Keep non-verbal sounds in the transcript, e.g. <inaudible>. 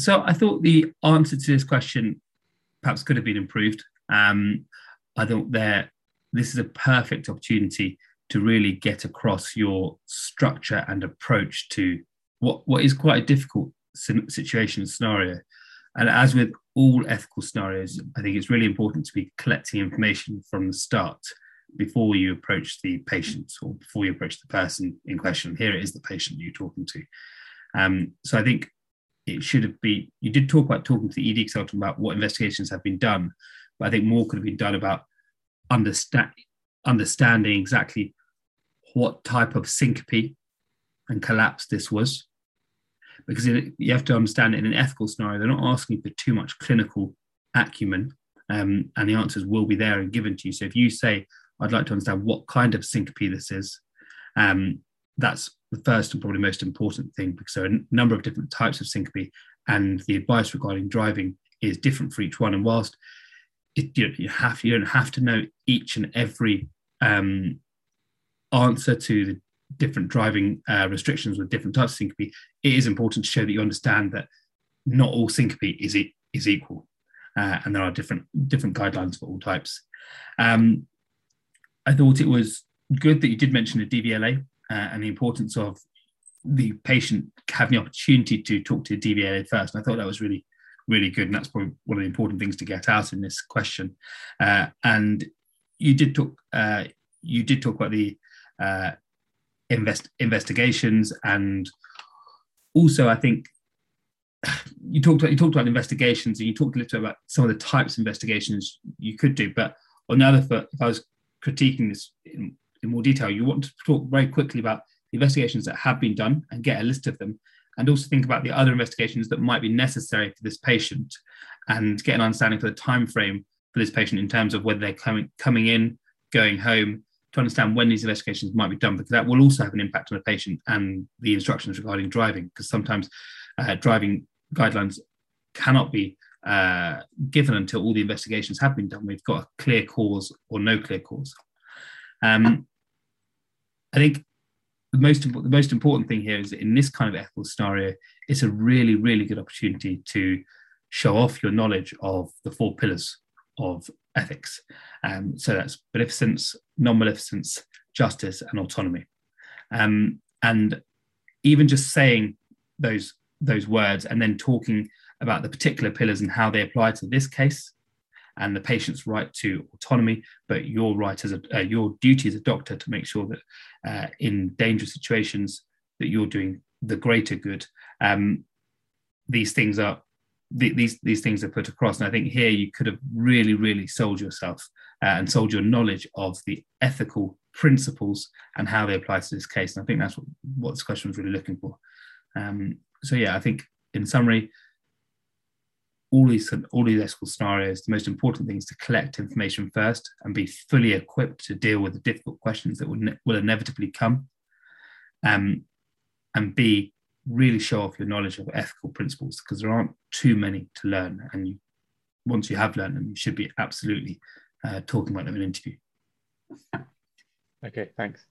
so I thought the answer to this question perhaps could have been improved. Um, I thought there this is a perfect opportunity to really get across your structure and approach to what, what is quite a difficult situation scenario. And as with all ethical scenarios, I think it's really important to be collecting information from the start before you approach the patient or before you approach the person in question. Here it is the patient you're talking to. Um, so I think it should have been, you did talk about talking to the ED consultant about what investigations have been done, but I think more could have been done about understand, understanding exactly what type of syncope and collapse this was. Because it, you have to understand in an ethical scenario, they're not asking for too much clinical acumen, um, and the answers will be there and given to you. So if you say, I'd like to understand what kind of syncope this is, um, that's the first and probably most important thing because there are a number of different types of syncope, and the advice regarding driving is different for each one. And whilst it, you, you have you don't have to know each and every um, answer to the different driving uh, restrictions with different types of syncope, it is important to show that you understand that not all syncope is is equal, uh, and there are different different guidelines for all types. Um, I thought it was good that you did mention the DVLA uh, and the importance of the patient having the opportunity to talk to the DVLA first. And I thought that was really, really good, and that's probably one of the important things to get out in this question. Uh, and you did talk, uh, you did talk about the uh, invest investigations, and also I think <sighs> you talked about, you talked about investigations, and you talked a little bit about some of the types of investigations you could do. But on the other foot, if I was critiquing this in, in more detail, you want to talk very quickly about the investigations that have been done and get a list of them, and also think about the other investigations that might be necessary for this patient, and get an understanding for the time frame for this patient in terms of whether they're coming coming in, going home, to understand when these investigations might be done, because that will also have an impact on the patient and the instructions regarding driving, because sometimes uh, driving guidelines cannot be uh, given until all the investigations have been done. We've got a clear cause or no clear cause. Um, I think the most the most important thing here is that in this kind of ethical scenario, it's a really really good opportunity to show off your knowledge of the four pillars of ethics. Um, so that's beneficence, non-maleficence, justice, and autonomy. Um, and even just saying those those words and then talking about the particular pillars and how they apply to this case and the patient's right to autonomy, but your right as a uh, your duty as a doctor to make sure that uh, in dangerous situations that you're doing the greater good. Um, these things are these these things are put across, and I think here you could have really really sold yourself uh, and sold your knowledge of the ethical principles and how they apply to this case. And I think that's what, what this question was really looking for. Um, so yeah, I think in summary, all these all these ethical scenarios, the most important thing is to collect information first and be fully equipped to deal with the difficult questions that will, ne- will inevitably come. Um, and B, really show off your knowledge of ethical principles because there aren't too many to learn. And you, once you have learned them, you should be absolutely uh, talking about them in an interview. <laughs> Okay, thanks.